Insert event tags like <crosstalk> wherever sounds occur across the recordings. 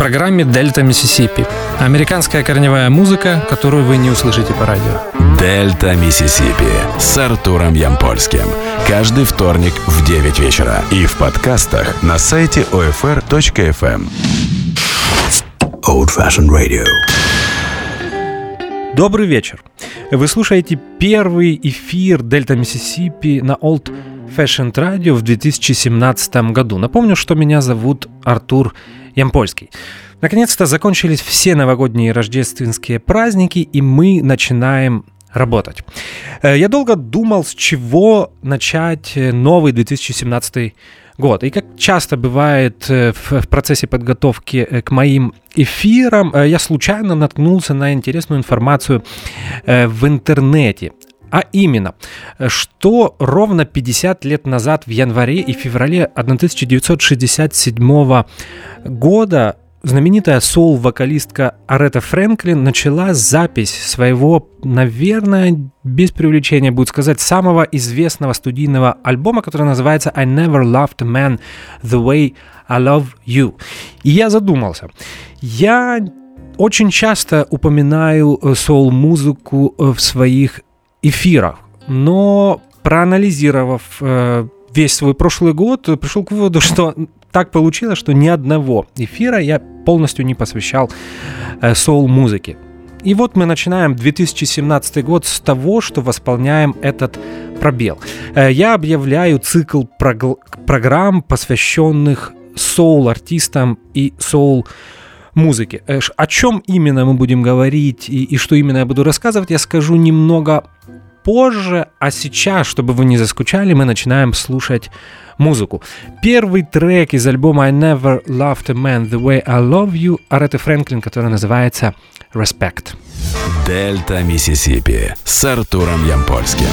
программе «Дельта Миссисипи». Американская корневая музыка, которую вы не услышите по радио. «Дельта Миссисипи» с Артуром Ямпольским. Каждый вторник в 9 вечера. И в подкастах на сайте OFR.FM. Old Fashioned Radio. Добрый вечер. Вы слушаете первый эфир «Дельта Миссисипи» на Old Fashioned Radio в 2017 году. Напомню, что меня зовут Артур Ямпольский. Наконец-то закончились все новогодние и рождественские праздники, и мы начинаем работать. Э, я долго думал, с чего начать э, новый 2017 год. И как часто бывает э, в процессе подготовки к моим эфирам, я случайно наткнулся на интересную информацию в интернете. А именно, что ровно 50 лет назад в январе и феврале 1967 года знаменитая соул-вокалистка Арета Фрэнклин начала запись своего, наверное, без привлечения будет сказать, самого известного студийного альбома, который называется «I Never Loved a Man the Way I Love You». И я задумался. Я очень часто упоминаю э, соул-музыку э, в своих эфирах, но проанализировав э, весь свой прошлый год, пришел к выводу, <laughs> что так получилось, что ни одного эфира я полностью не посвящал э, соул-музыке. И вот мы начинаем 2017 год с того, что восполняем этот пробел. Э, я объявляю цикл программ, посвященных соул-артистам и соул музыке. Э, о чем именно мы будем говорить и, и что именно я буду рассказывать, я скажу немного позже, а сейчас, чтобы вы не заскучали, мы начинаем слушать музыку. Первый трек из альбома I Never Loved a Man the Way I Love You Ареты Фрэнклин, который называется Respect. Дельта Миссисипи с Артуром Ямпольским.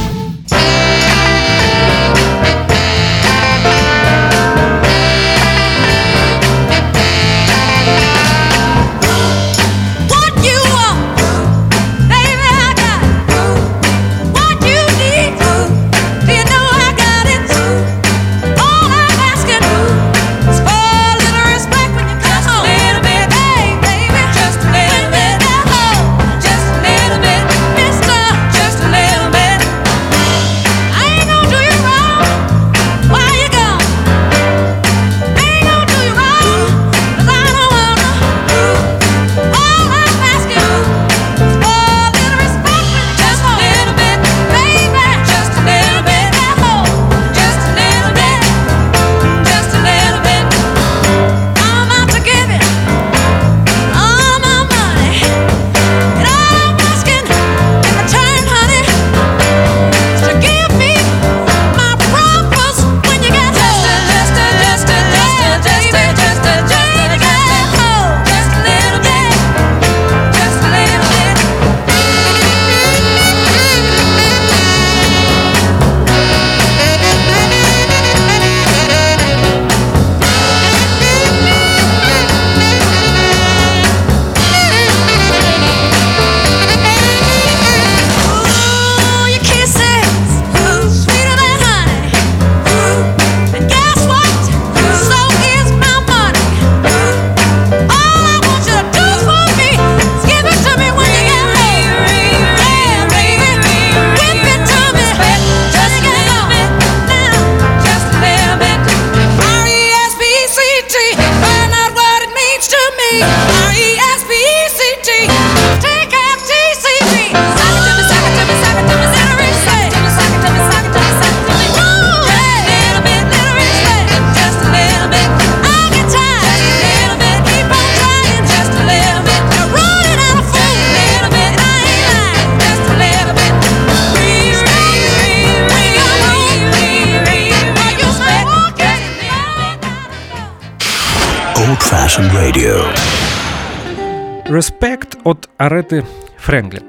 Ареты Фрэнкли.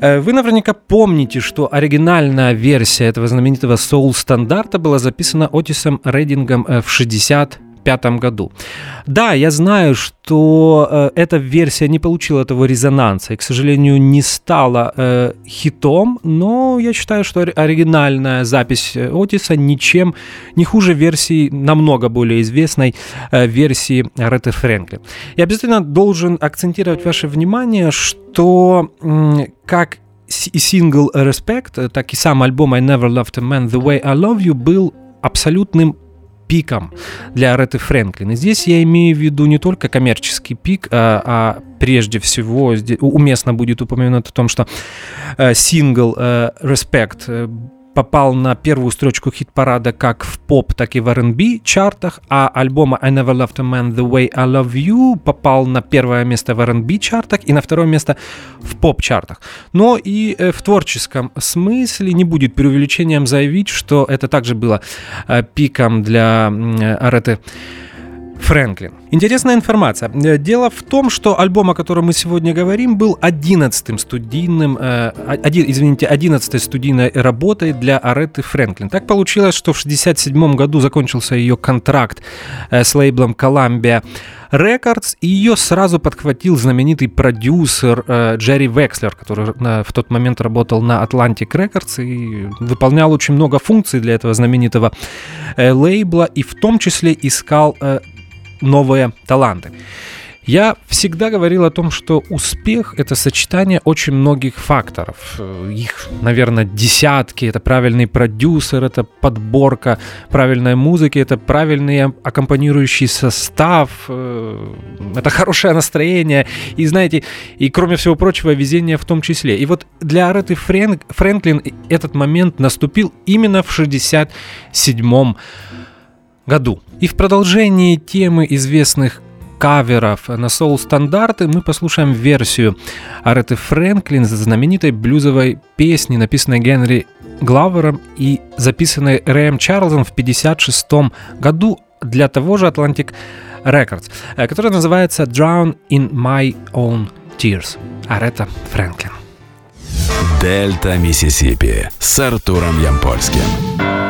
Э, вы наверняка помните, что оригинальная версия этого знаменитого соул-стандарта была записана Отисом Рейдингом э, в 60 1985 году. Да, я знаю, что э, эта версия не получила того резонанса и, к сожалению, не стала э, хитом, но я считаю, что оригинальная запись Отиса ничем не хуже версии, намного более известной э, версии Ретты Фрэнкли. Я обязательно должен акцентировать ваше внимание, что э, как и сингл Respect, так и сам альбом I Never Loved a Man The Way I Love You был абсолютным пиком для Ареты Фрэнклин. И здесь я имею в виду не только коммерческий пик, а, а прежде всего уместно будет упомянуть о том, что э, сингл э, Respect э, попал на первую строчку хит-парада как в поп, так и в R&B чартах, а альбом I Never Loved a Man The Way I Love You попал на первое место в R&B чартах и на второе место в поп-чартах. Но и э, в творческом смысле не будет преувеличением заявить, что это также было э, пиком для Ареты Фрэнклин. Интересная информация. Э, дело в том, что альбом, о котором мы сегодня говорим, был одиннадцатым студийным, э, один, извините, одиннадцатой студийной работой для Ареты Фрэнклин. Так получилось, что в 1967 году закончился ее контракт э, с лейблом Columbia Records, и ее сразу подхватил знаменитый продюсер э, Джерри Векслер, который э, в тот момент работал на Atlantic Records и выполнял очень много функций для этого знаменитого э, лейбла, и в том числе искал э, новые таланты. Я всегда говорил о том, что успех — это сочетание очень многих факторов. Их, наверное, десятки. Это правильный продюсер, это подборка правильной музыки, это правильный аккомпанирующий состав, э, это хорошее настроение. И, знаете, и, кроме всего прочего, везение в том числе. И вот для Ареты Фрэнк, Фрэнклин этот момент наступил именно в 67 году. И в продолжении темы известных каверов на соул-стандарты мы послушаем версию Ареты Фрэнклин знаменитой блюзовой песни, написанной Генри Главером и записанной Рэем Чарльзом в 1956 году для того же Atlantic Records, э, которая называется Drown in My Own Tears. Арета Фрэнклин. Дельта Миссисипи с Артуром Ямпольским.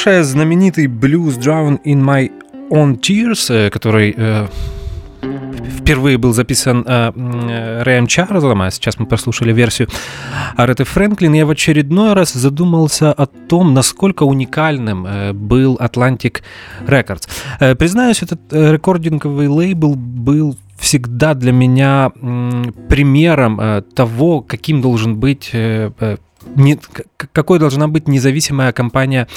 Слушая знаменитый Blues Drown in My Own Tears, э, который э, впервые был записан э, Рэем Чарльзом, а сейчас мы послушали версию Ареты Фрэнклин, я в очередной раз задумался о том, насколько уникальным э, был Atlantic Records. Э, признаюсь, этот э, рекординговый лейбл был всегда для меня примером э, того, каким должен быть э, э, какой должна быть независимая компания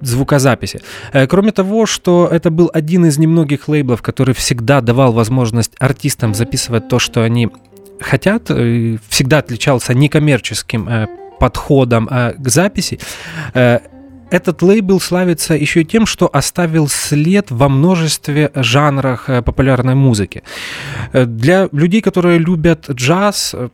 звукозаписи. Кроме того, что это был один из немногих лейблов, который всегда давал возможность артистам записывать то, что они хотят, всегда отличался некоммерческим подходом к записи. Этот лейбл славится еще и тем, что оставил след во множестве жанрах э, популярной музыки. Э, для людей, которые любят джаз, э,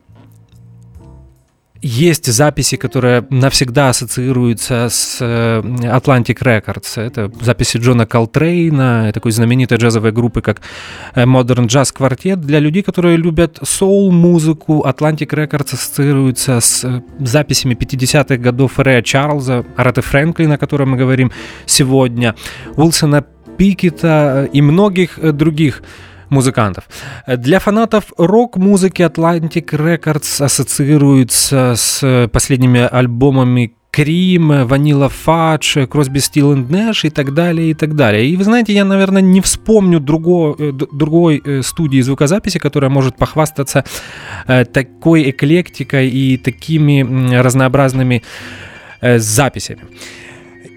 есть записи, которые навсегда ассоциируются с э, Atlantic Records. Это записи Джона Колтрейна, такой знаменитой джазовой группы, как э, Modern Jazz Quartet. Для людей, которые любят соул-музыку, Atlantic Records ассоциируется с э, записями 50-х годов Рэя Чарльза, Араты Фрэнклина, о котором мы говорим сегодня, Уилсона Пикета и многих других музыкантов. Для фанатов рок-музыки Atlantic Records ассоциируется с последними альбомами Крим, Ванила Фадж, Кросби Стил и Нэш и так далее, и так далее. И вы знаете, я, наверное, не вспомню друго, э, другой э, студии звукозаписи, которая может похвастаться э, такой эклектикой и такими разнообразными записями.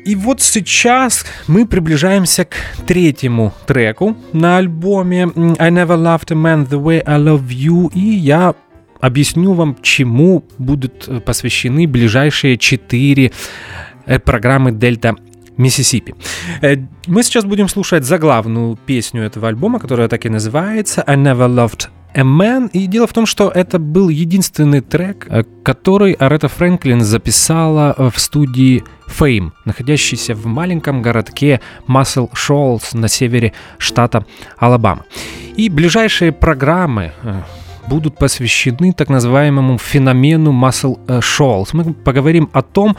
И вот сейчас мы приближаемся к третьему треку на альбоме I Never Loved a Man the Way I Love You, и я объясню вам, чему будут э, посвящены ближайшие четыре э, программы Дельта Миссисипи. Э, мы сейчас будем слушать заглавную песню этого альбома, которая так и называется I Never Loved a Man. И дело в том, что это был единственный трек, э, который Арета Фрэнклин записала э, в студии Fame, находящейся в маленьком городке Массел Шолс на севере штата Алабама. И ближайшие программы э, будут посвящены так называемому феномену Muscle Shoals. Мы поговорим о том,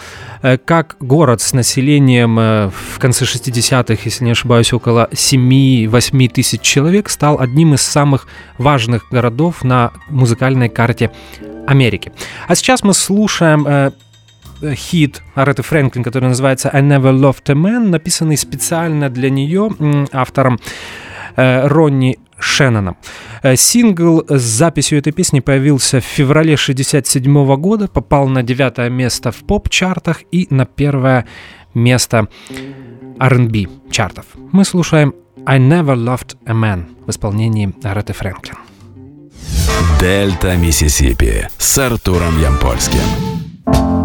как город с населением в конце 60-х, если не ошибаюсь, около 7-8 тысяч человек стал одним из самых важных городов на музыкальной карте Америки. А сейчас мы слушаем э, хит Ареты Фрэнклин, который называется «I Never Loved a Man», написанный специально для нее автором э, Ронни Шенноном. Э, сингл с записью этой песни появился в феврале 1967 года, попал на девятое место в поп-чартах и на первое место R&B чартов. Мы слушаем «I Never Loved a Man» в исполнении Ареты Фрэнклин. Дельта Миссисипи с Артуром Ямпольским.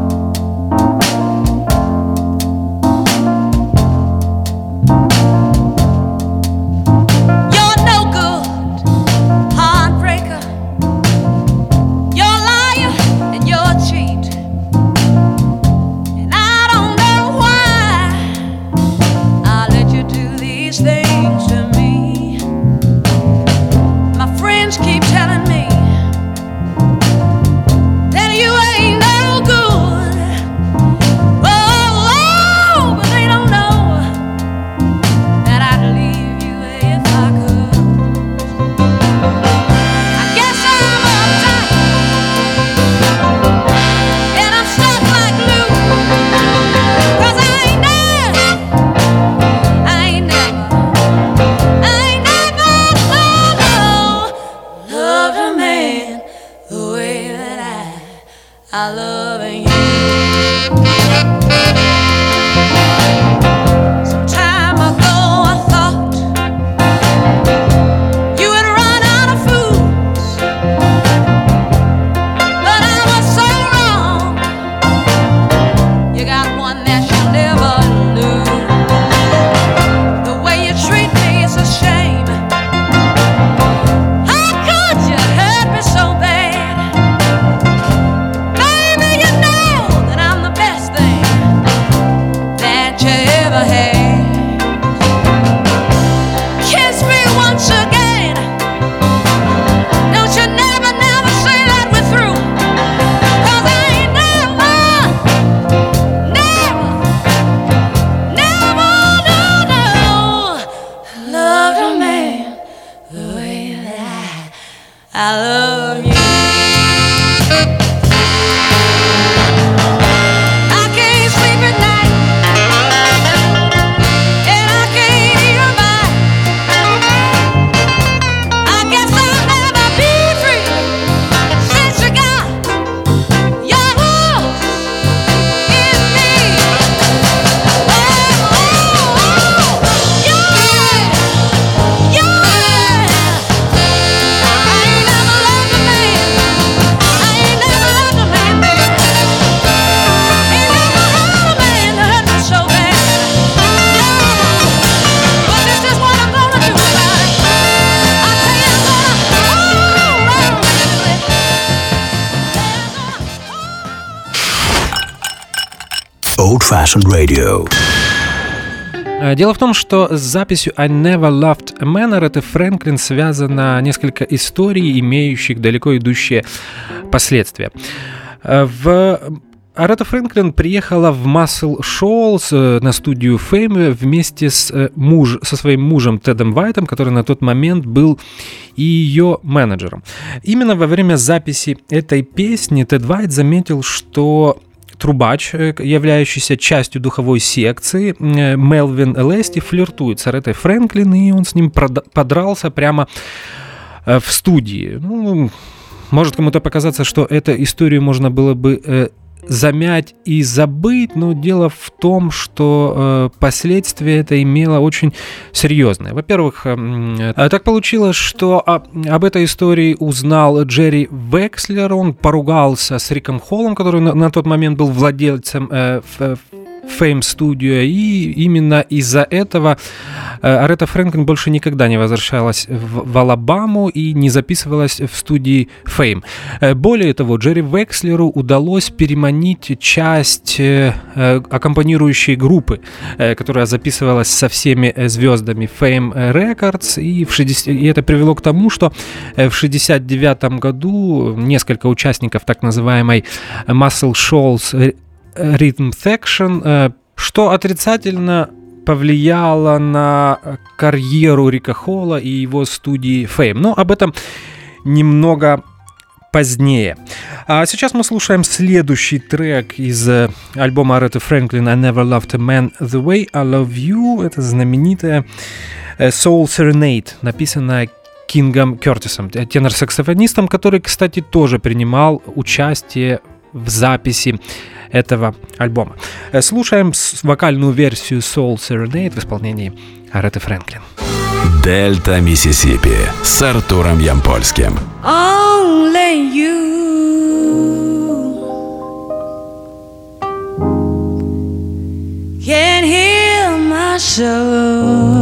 Fashioned Radio. Э, дело в том, что с записью I Never Loved a Man Аретты Фрэнклин связано несколько историй, имеющих далеко идущие последствия. Э, в Арета Фрэнклин приехала в Muscle Shoals э, на студию Fame вместе с муж, со своим мужем Тедом Вайтом, который на тот момент был ее менеджером. Именно во время записи этой песни Тед Вайт заметил, что трубач, э, являющийся частью духовой секции, э, Мелвин Лести флиртует с Аретой Фрэнклин, и он с ним подрался прямо э, в студии. Ну, может кому-то показаться, что эту историю можно было бы замять и забыть, но дело в том, что э, последствия это имело очень серьезные. Во-первых, э, э, так получилось, что о, об этой истории узнал Джерри Векслер, он поругался с Риком Холлом, который на, на тот момент был владельцем э, Fame Studio, и именно из-за этого э, Арета Фрэнклин больше никогда не возвращалась в, в Алабаму и не записывалась в студии Fame. Э, более того, Джерри Векслеру удалось переманить часть э, аккомпанирующей группы, которая записывалась со всеми звездами Fame Records, и, в 60, и это привело к тому, что в 69 году несколько участников так называемой Muscle Shoals Rhythm Section, э, что отрицательно повлияло на карьеру Рика Холла и его студии Fame. Но об этом немного позднее. А сейчас мы слушаем следующий трек из э, альбома Ареты Фрэнклин «I Never Loved a Man the Way I Love You». Это знаменитая э, Soul Serenade, написанная Кингом Кертисом, тенор-саксофонистом, который, кстати, тоже принимал участие в записи этого альбома. Э, слушаем вокальную версию Soul Serenade в исполнении Ареты Фрэнклин. Дельта Миссисипи с Артуром Ямпольским. Only you can heal my soul.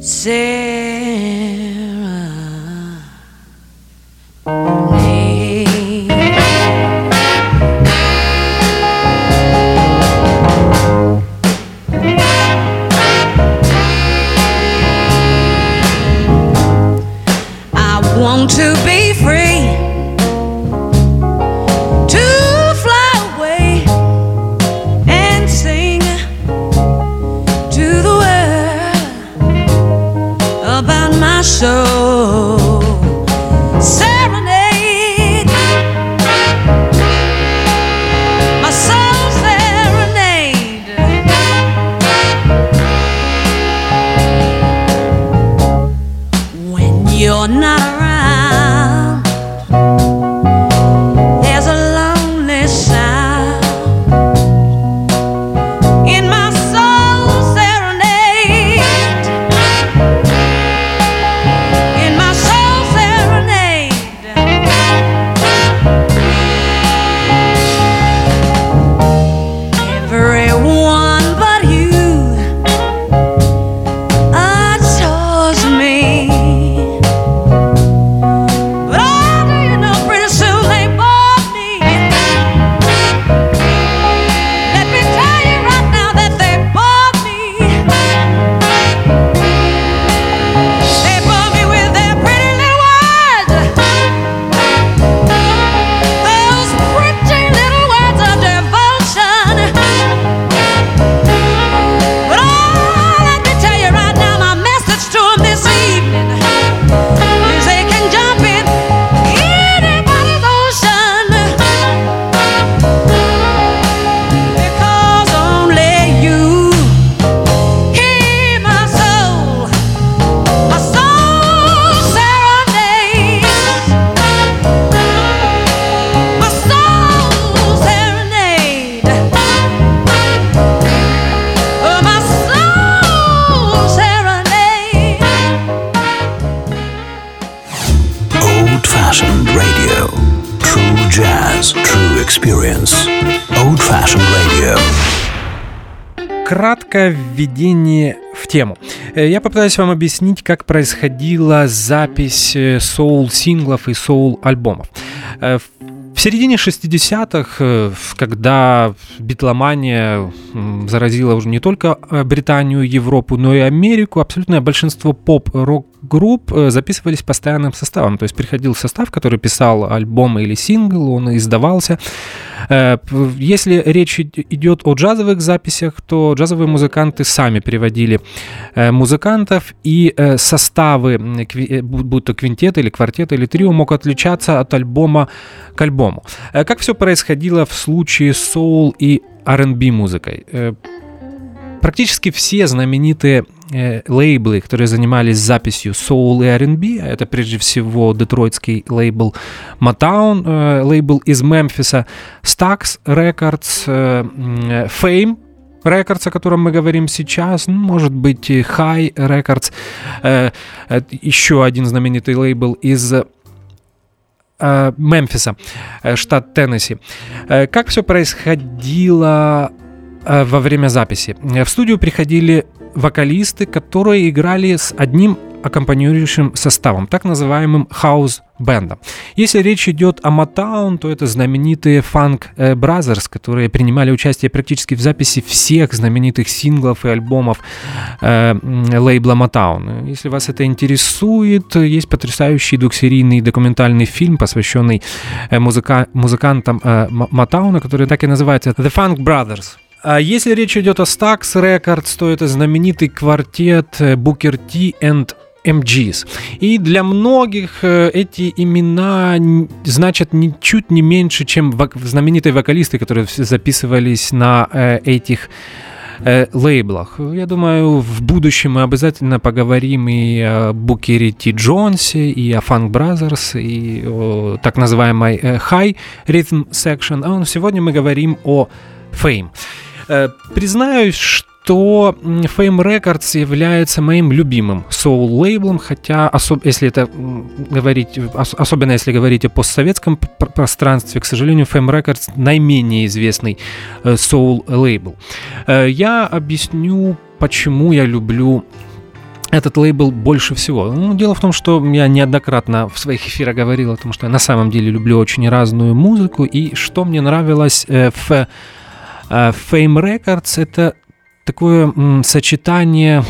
Say введение в тему. Э, я попытаюсь вам объяснить, как происходила запись э, соул-синглов и соул-альбомов. Э, середине 60-х, э, когда битломания заразила уже не только Британию, Европу, но и Америку, абсолютное большинство поп-рок групп э, записывались постоянным составом. То есть приходил состав, который писал альбомы или сингл, он издавался. Если речь идет о джазовых записях, то джазовые музыканты сами переводили музыкантов, и составы, будь то квинтет или квартет или трио, мог отличаться от альбома к альбому. Э, как все происходило в случае соул и R&B музыкой? Э, практически все знаменитые э, лейблы, которые занимались записью soul и R&B, а это прежде всего детройтский лейбл Motown, э, лейбл из Мемфиса, Stax Records, э, Fame, Records, о котором мы говорим сейчас, ну, может быть, High Records, еще один знаменитый лейбл из Мемфиса, штат Теннесси. Как все происходило во время записи? В студию приходили вокалисты, которые играли с одним аккомпанирующим составом, так называемым хаус-бендом. Если речь идет о Motown, то это знаменитые Funk Brothers, которые принимали участие практически в записи всех знаменитых синглов и альбомов э, лейбла Motown. Если вас это интересует, есть потрясающий двухсерийный документальный фильм, посвященный э, музыка музыкантам э, который так и называется The Funk Brothers. А если речь идет о Stax Records, то это знаменитый квартет э, Booker T and MGs. И для многих э, эти имена значат ничуть не меньше, чем знаменитые вокалисты, которые записывались на э, этих лейблах. Я думаю, в будущем мы обязательно поговорим и о Букере Ти Джонсе, и о Funk Brothers, и о так называемой High Rhythm Section. А сегодня мы говорим о Fame. Признаюсь, что то Fame Records является моим любимым соул-лейблом, хотя, особ, если это говорить, особенно если говорить о постсоветском пространстве, к сожалению, Fame Records наименее известный э, соул-лейбл. Э, я объясню, почему я люблю этот лейбл больше всего? Ну, дело в том, что я неоднократно в своих эфирах говорил о том, что я на самом деле люблю очень разную музыку, и что мне нравилось э, в Fame Records, это такое сочетание,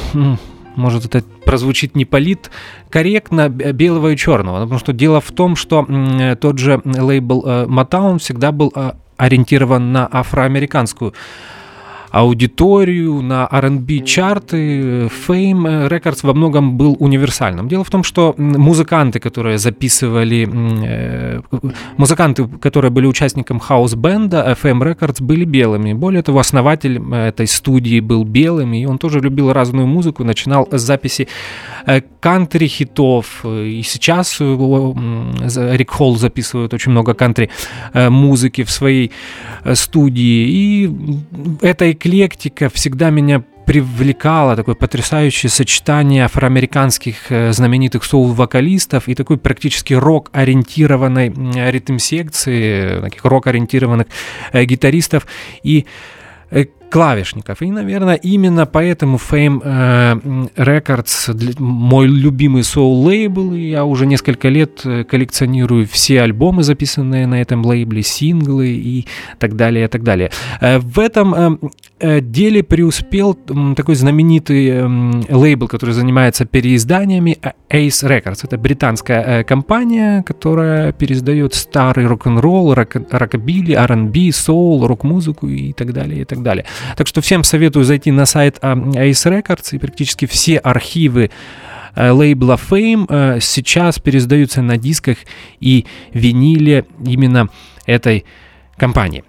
может это прозвучит не полит, корректно белого и черного. Потому что дело в том, что тот же лейбл э, Motown всегда был э, ориентирован на афроамериканскую аудиторию, на R&B чарты. Fame Records во многом был универсальным. Дело в том, что музыканты, которые записывали, э, музыканты, которые были участником хаус-бенда FM Records, были белыми. Более того, основатель э, этой студии был белым, и он тоже любил разную музыку, начинал с записи э, кантри-хитов. И сейчас Рик Холл записывает очень много кантри-музыки в своей студии. И этой эклектика всегда меня привлекало такое потрясающее сочетание афроамериканских э, знаменитых соул-вокалистов и такой практически рок-ориентированной ритм-секции, таких рок-ориентированных э, гитаристов и э, клавишников. И, наверное, именно поэтому Fame э, Records мой любимый соул-лейбл. Я уже несколько лет э, коллекционирую все альбомы, записанные на этом лейбле, синглы и так далее, и так далее. Э, в этом деле преуспел такой знаменитый лейбл, который занимается переизданиями Ace Records. Это британская компания, которая переиздает старый рок-н-ролл, рокобили, R&B, соул, рок-музыку и так далее, и так далее. Так что всем советую зайти на сайт а, Ace Records, и практически все архивы э, лейбла Fame э, сейчас пересдаются на дисках и виниле именно этой компании.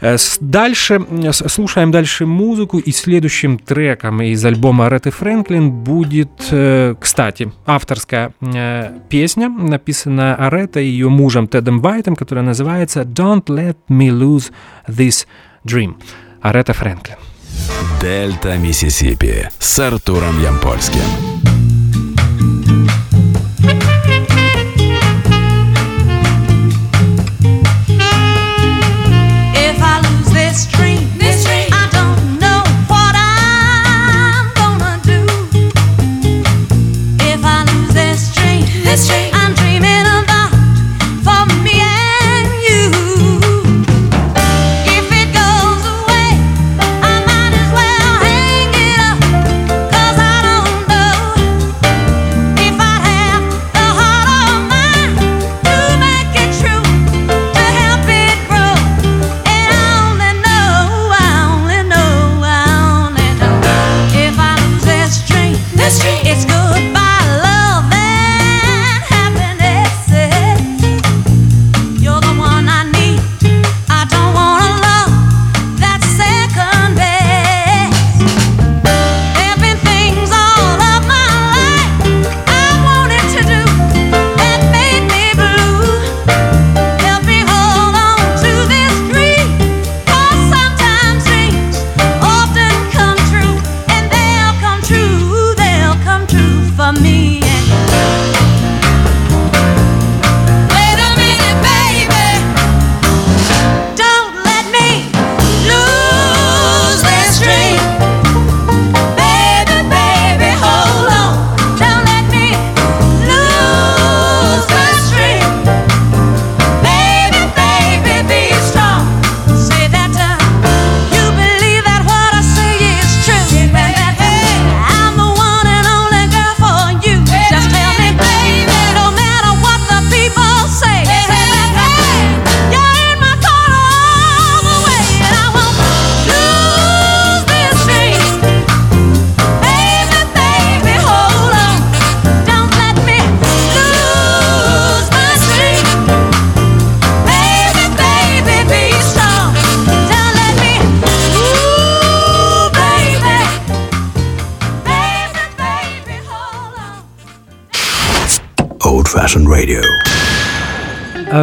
Э, дальше, слушаем дальше музыку, и следующим треком из альбома Ареты Фрэнклин будет, кстати, авторская песня, написанная Арета и ее мужем Тедом Вайтом, которая называется «Don't let me lose this dream». Арета Фрэнклин. Дельта Миссисипи с Артуром Ямпольским.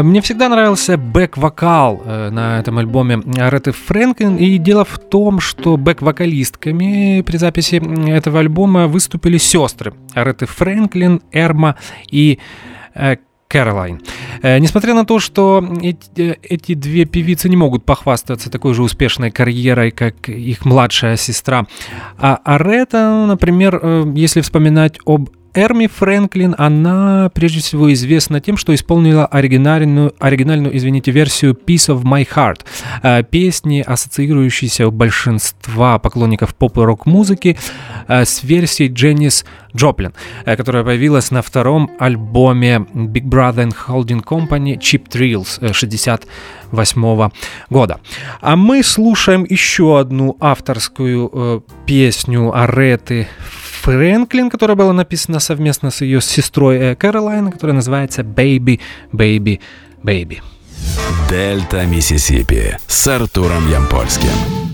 Мне всегда нравился бэк-вокал на этом альбоме Ареты Фрэнклин. И дело в том, что бэк-вокалистками при записи этого альбома выступили сестры Ареты Фрэнклин, Эрма и Кэролайн. Э, несмотря на то, что эти, э, эти две певицы не могут похвастаться такой же успешной карьерой, как их младшая сестра, а Арета, например, э, если вспоминать об Эрми Фрэнклин, она прежде всего известна тем, что исполнила оригинальную, оригинальную извините, версию Piece of My Heart, э, песни, ассоциирующейся у большинства поклонников поп и рок-музыки э, с версией Дженнис Джоплин, э, которая появилась на втором альбоме Big Brother and Holding Company Cheap Thrills 68 года. А мы слушаем еще одну авторскую песню Ареты Фрэнклин, которая была написана совместно с ее сестрой э, Кэролайн, которая называется «Baby, Baby, Baby». Дельта Миссисипи с Артуром Ямпольским.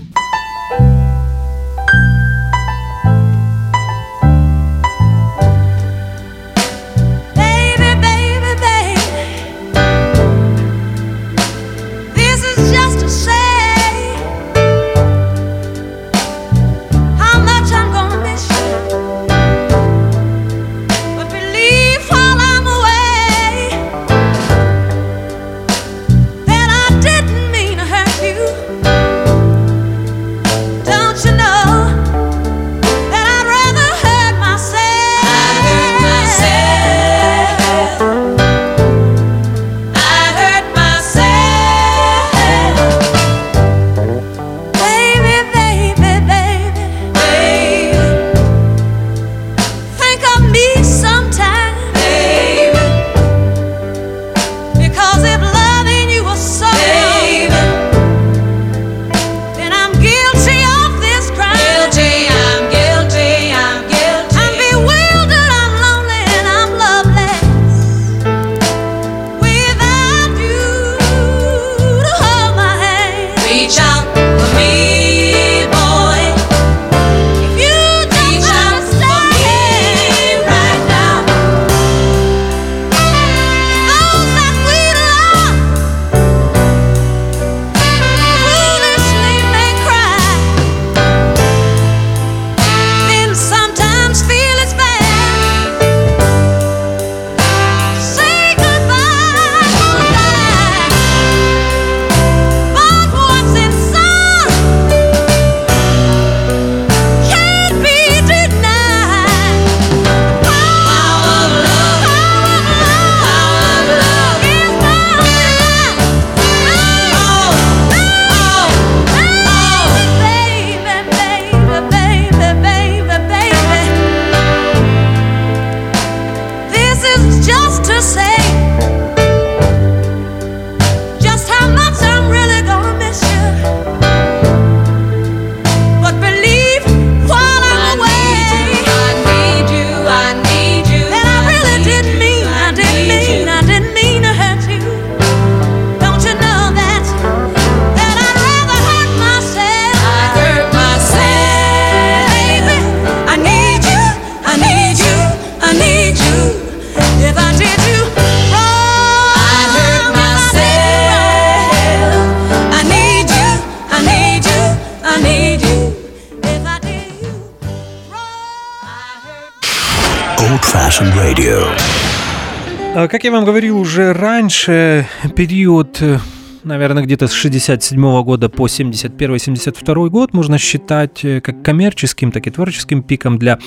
А, как я вам говорил уже раньше, период э, наверное, где-то с 67 года по 71-72 год можно считать э, как коммерческим, так и творческим пиком для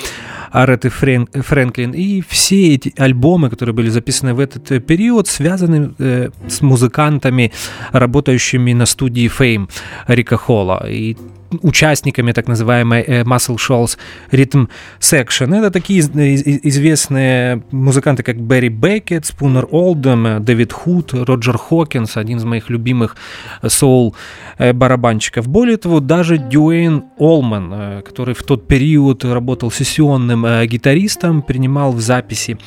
Ареты Френ, Фрэнклин. И все эти альбомы, которые были записаны в этот э, период, связаны с музыкантами, работающими на студии Fame Рика Холла. И участниками так называемой э, Muscle Shoals Rhythm Section. Это такие известные музыканты, как Берри Беккет, Спунер Олдем, Дэвид Худ, Роджер Хокинс, один из моих любимых соул-барабанщиков. Более того, даже Дюэйн Олман, который в тот период работал сессионным гитаристом, принимал в записи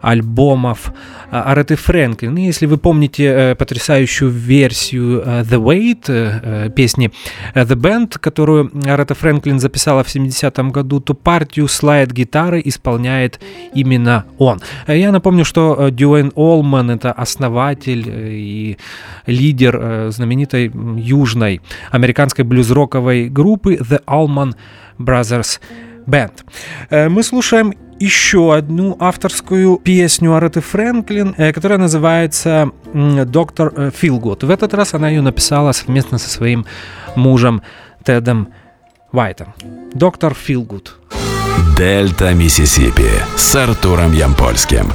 альбомов Ареты Фрэнклин. И если вы помните потрясающую версию The Wait, песни The Band, которую Арета Фрэнклин записала в 70-м году, то партию слайд-гитары исполняет именно он. Я напомню, что Дюэйн Олман — это основатель и лидер знаменитой южной американской блюз-роковой группы The Allman Brothers Band. Мы слушаем еще одну авторскую песню Ареты Фрэнклин, э, которая называется «Доктор Филгуд». В этот раз она ее написала совместно со своим мужем Тедом Уайтом. «Доктор Филгуд». Дельта Миссисипи с Артуром Ямпольским.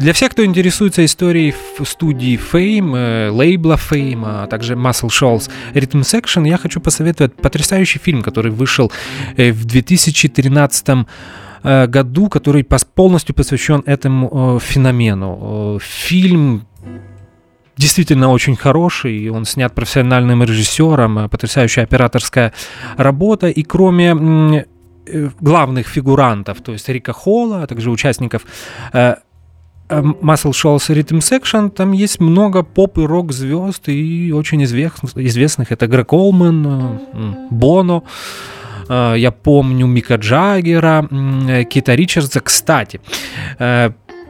Для всех, кто интересуется историей в студии Fame, э, лейбла Fame, а также Muscle Shoals Rhythm Section, я хочу посоветовать потрясающий фильм, который вышел э, в 2013 э, году, который полностью посвящен этому феномену. Фильм действительно очень хороший, он снят профессиональным режиссером, потрясающая операторская работа, и кроме главных фигурантов, то есть Рика Холла, а также участников Muscle Shoals Rhythm Section, там есть много поп и рок звезд и очень известных. Это Грег Олман, Боно, я помню Мика Джаггера, Кита Ричардса. Кстати,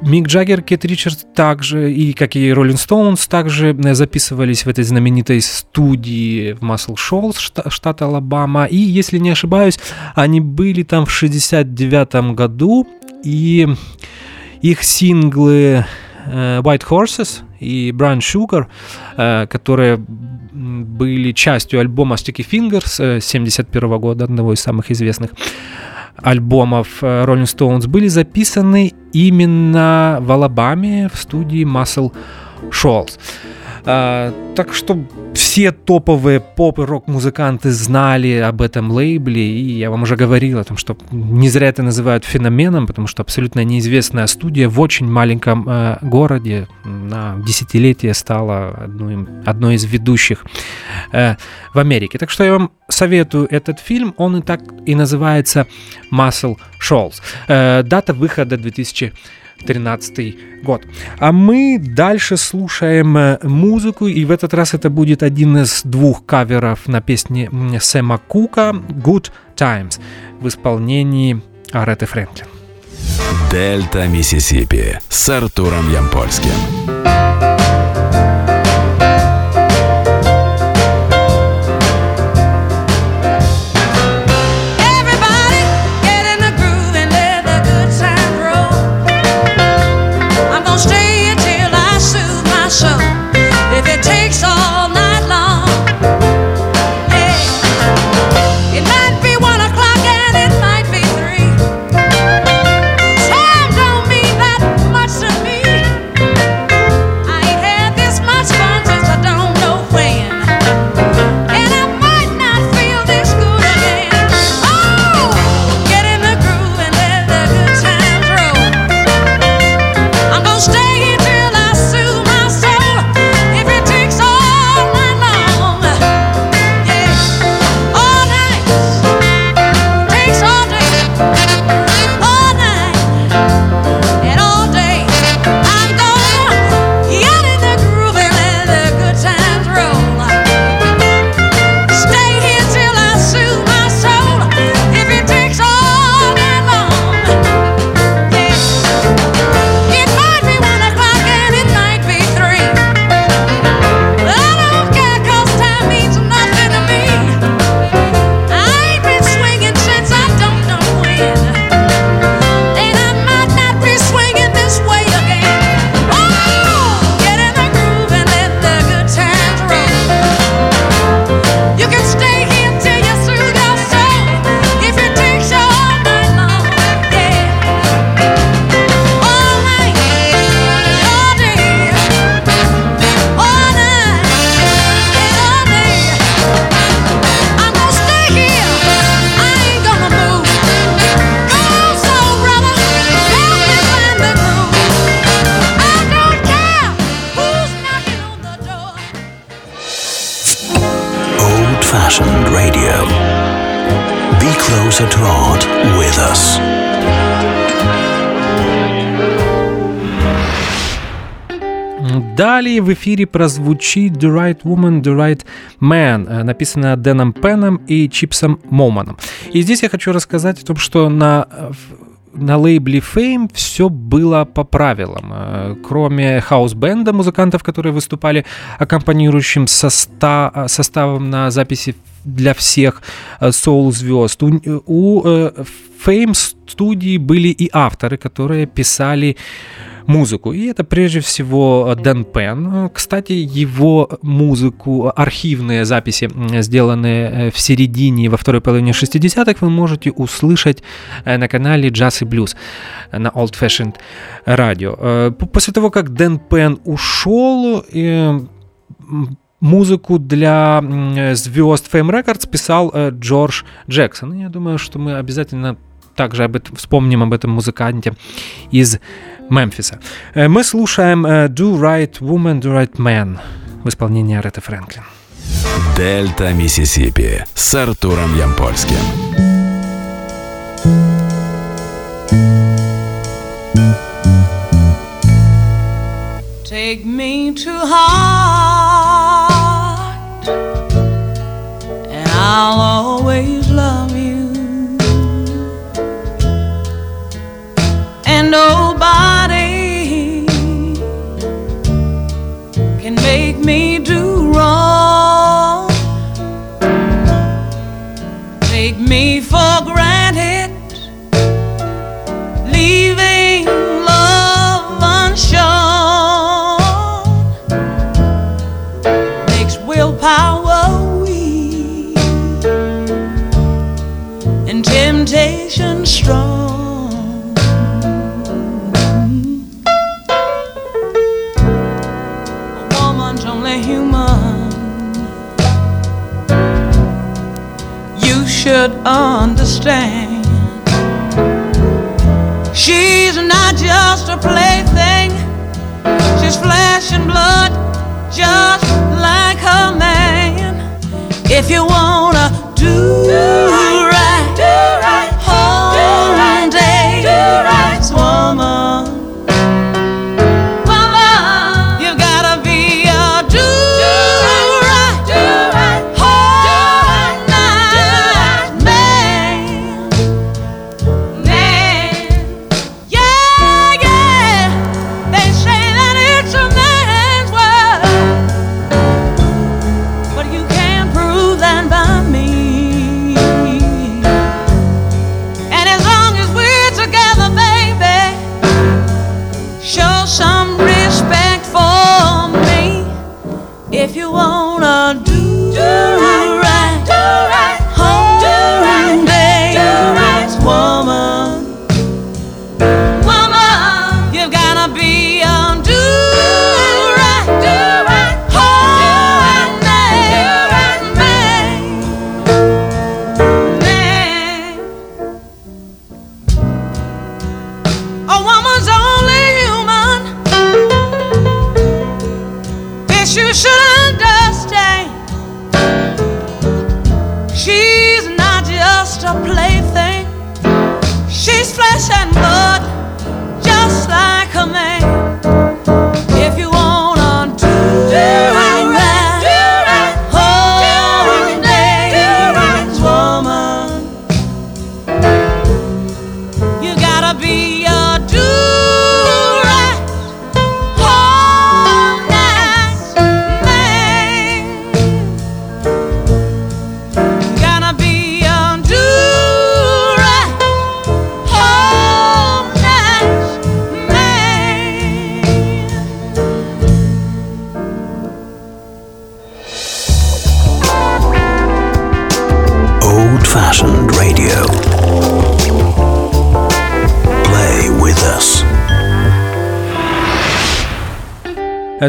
Мик Джаггер, Кит Ричардс также, и как и Роллинг Стоунс, также записывались в этой знаменитой студии в Muscle Shoals, штата Алабама. И, если не ошибаюсь, они были там в 69 году, и их синглы White Horses и Brown Sugar, которые были частью альбома Sticky Fingers 71 года, одного из самых известных альбомов Rolling Stones, были записаны именно в Алабаме в студии Muscle Shoals. А, так что все топовые поп и рок-музыканты знали об этом лейбле, и я вам уже говорил о том, что не зря это называют феноменом, потому что абсолютно неизвестная студия в очень маленьком э, городе на десятилетие стала одной, одной из ведущих э, в Америке. Так что я вам советую этот фильм, он и так и называется Muscle Shoals. Э, дата выхода 2000 2013 год. А мы дальше слушаем э, музыку, и в этот раз это будет один из двух каверов на песни Сэма Кука «Good Times» в исполнении Ареты Фрэнклин. Дельта Миссисипи с Артуром Ямпольским. Далее в эфире прозвучит The Right Woman, The Right Man, э, написано Дэном Пеном и Чипсом Моманом. И здесь я хочу рассказать о том, что на на лейбле Fame все было по правилам. Э, кроме хаус-бенда, музыкантов, которые выступали аккомпанирующим состав, составом на записи для всех э, соул-звезд, у, у Fame студии были и авторы, которые писали музыку. И это прежде всего Дэн Пен. Кстати, его музыку, архивные записи, сделанные э, в середине, во второй половине 60-х, вы можете услышать э, на канале Jazz и Blues на Old Fashioned Radio. Э, после того, как Дэн Пен ушел, музыку для звезд Fame Records писал Джордж Джексон. Я думаю, что мы обязательно также об этом, вспомним об этом музыканте из Мемфиса. Э, мы слушаем э, Do Right Woman, Do Right Man в исполнении Ареты Фрэнклин. Дельта Миссисипи с Артуром Ямпольским. Take me to heart And I'll you want.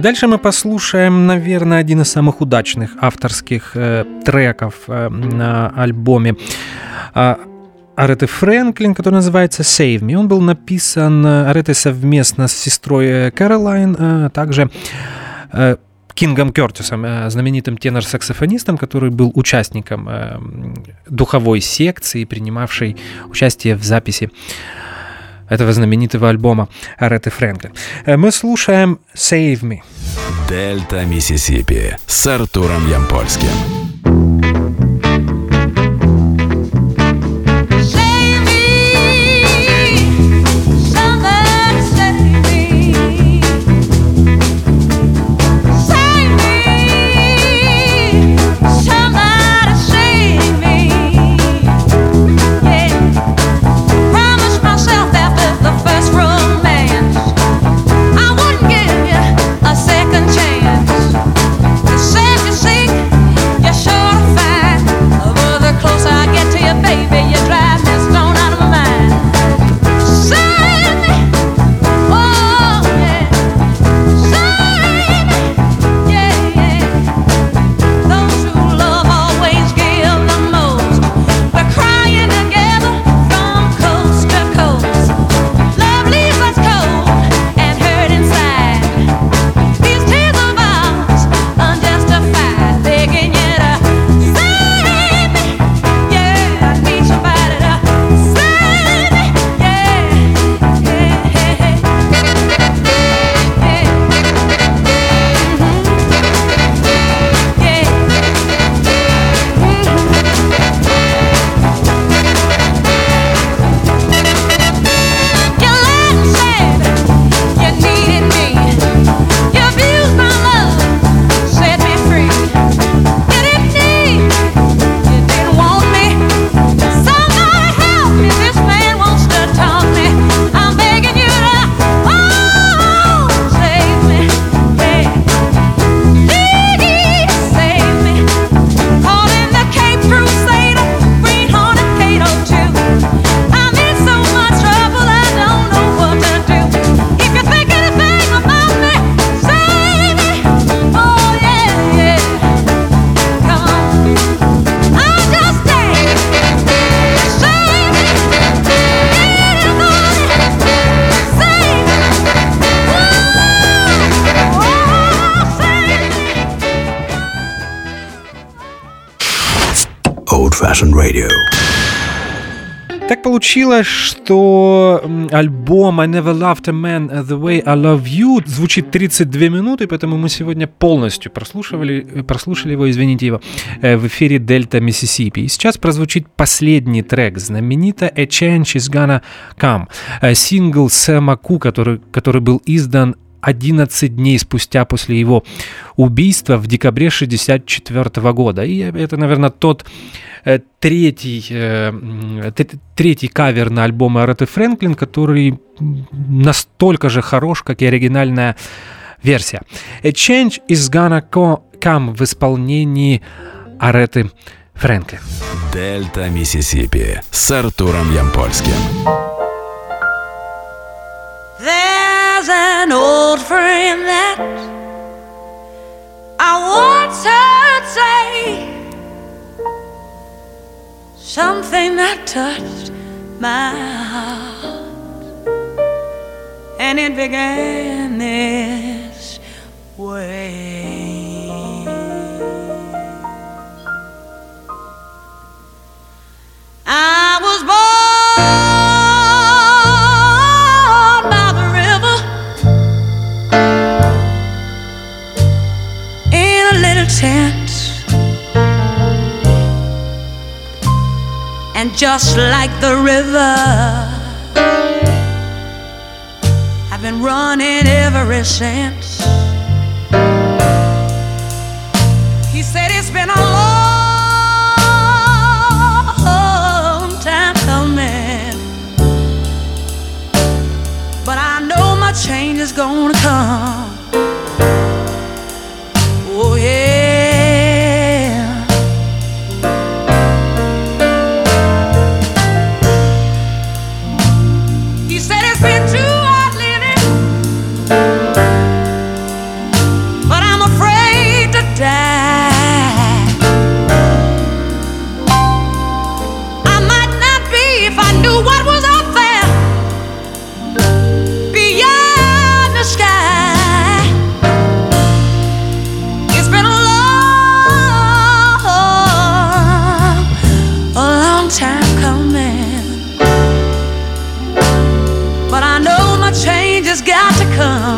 Дальше мы послушаем, наверное, один из самых удачных авторских э, треков э, на альбоме. Э, Ареты Фрэнклин, который называется «Save Me». Он был написан э, Аретой совместно с сестрой э, Кэролайн, а также Кингом Кертисом, знаменитым тенор-саксофонистом, который был участником духовой секции, принимавшей участие в записи этого знаменитого альбома Ареты Фрэнклин. Э, мы слушаем «Save Me». Дельта Миссисипи с Артуром Ямпольским. Получилось, что альбом I Never Loved a Man The Way I Love You звучит 32 минуты, поэтому мы сегодня полностью прослушивали, прослушали его, извините его, э, в эфире Дельта Миссисипи. И сейчас прозвучит последний трек, знаменито A Change Is Gonna Come, э, сингл Сэма Ку, который, который был издан 11 дней спустя после его убийства в декабре 1964 года. И это, наверное, тот Э, третий, э, третий кавер на альбом Ареты Фрэнклин, который настолько же хорош, как и оригинальная версия. A Change is Gonna Come в исполнении Ареты Фрэнклин. Дельта Миссисипи с Артуром Ямпольским. There's an something that touched my heart, and it began this way. I was born And just like the river, I've been running ever since. He said it's been a long time coming, but I know my change is gonna come. come.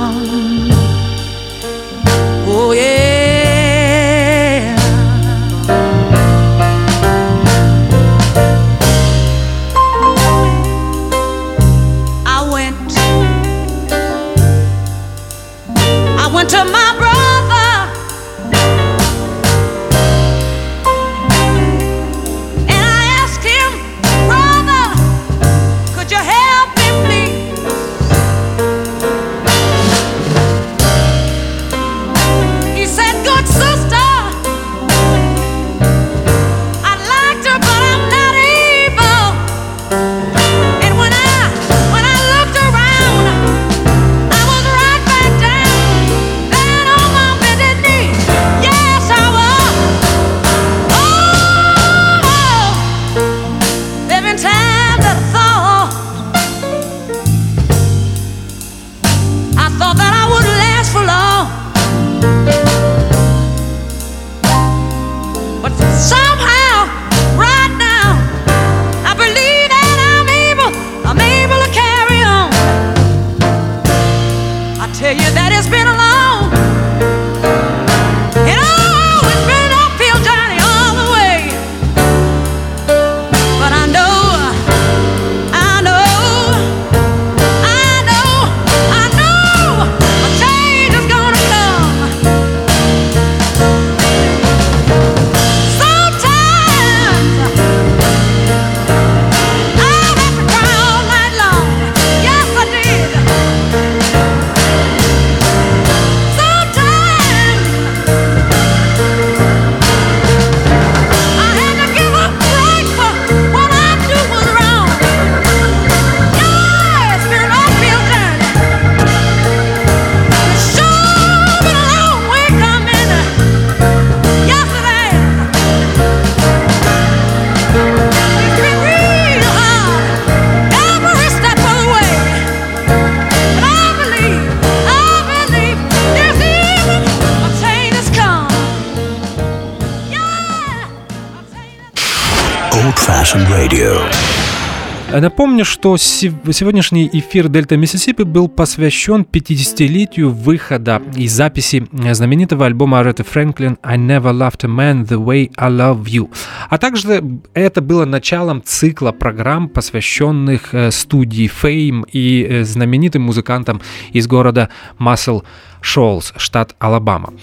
Напомню, что сегодняшний эфир Дельта Миссисипи был посвящен 50-летию выхода и записи знаменитого альбома Ареты Фрэнклин «I Never Loved a Man the Way I Love You». А также это было началом цикла программ, посвященных э, студии Fame и э, знаменитым музыкантам из города Массел Шоулс, штат Алабама.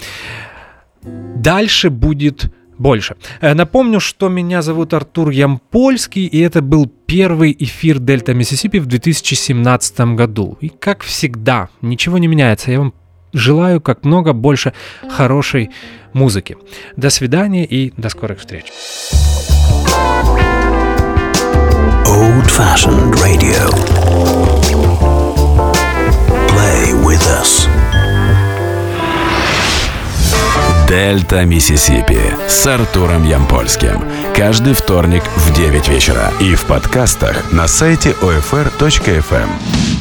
Дальше будет больше. Э, напомню, что меня зовут Артур Ямпольский, и это был первый эфир Дельта Миссисипи в 2017 году. И как всегда, ничего не меняется. Я вам желаю как много больше хорошей музыки. До свидания и до скорых встреч. Old Fashioned Radio. Play with us. Дельта Миссисипи с Артуром Ямпольским. Каждый вторник в 9 вечера и в подкастах на сайте OFR.FM.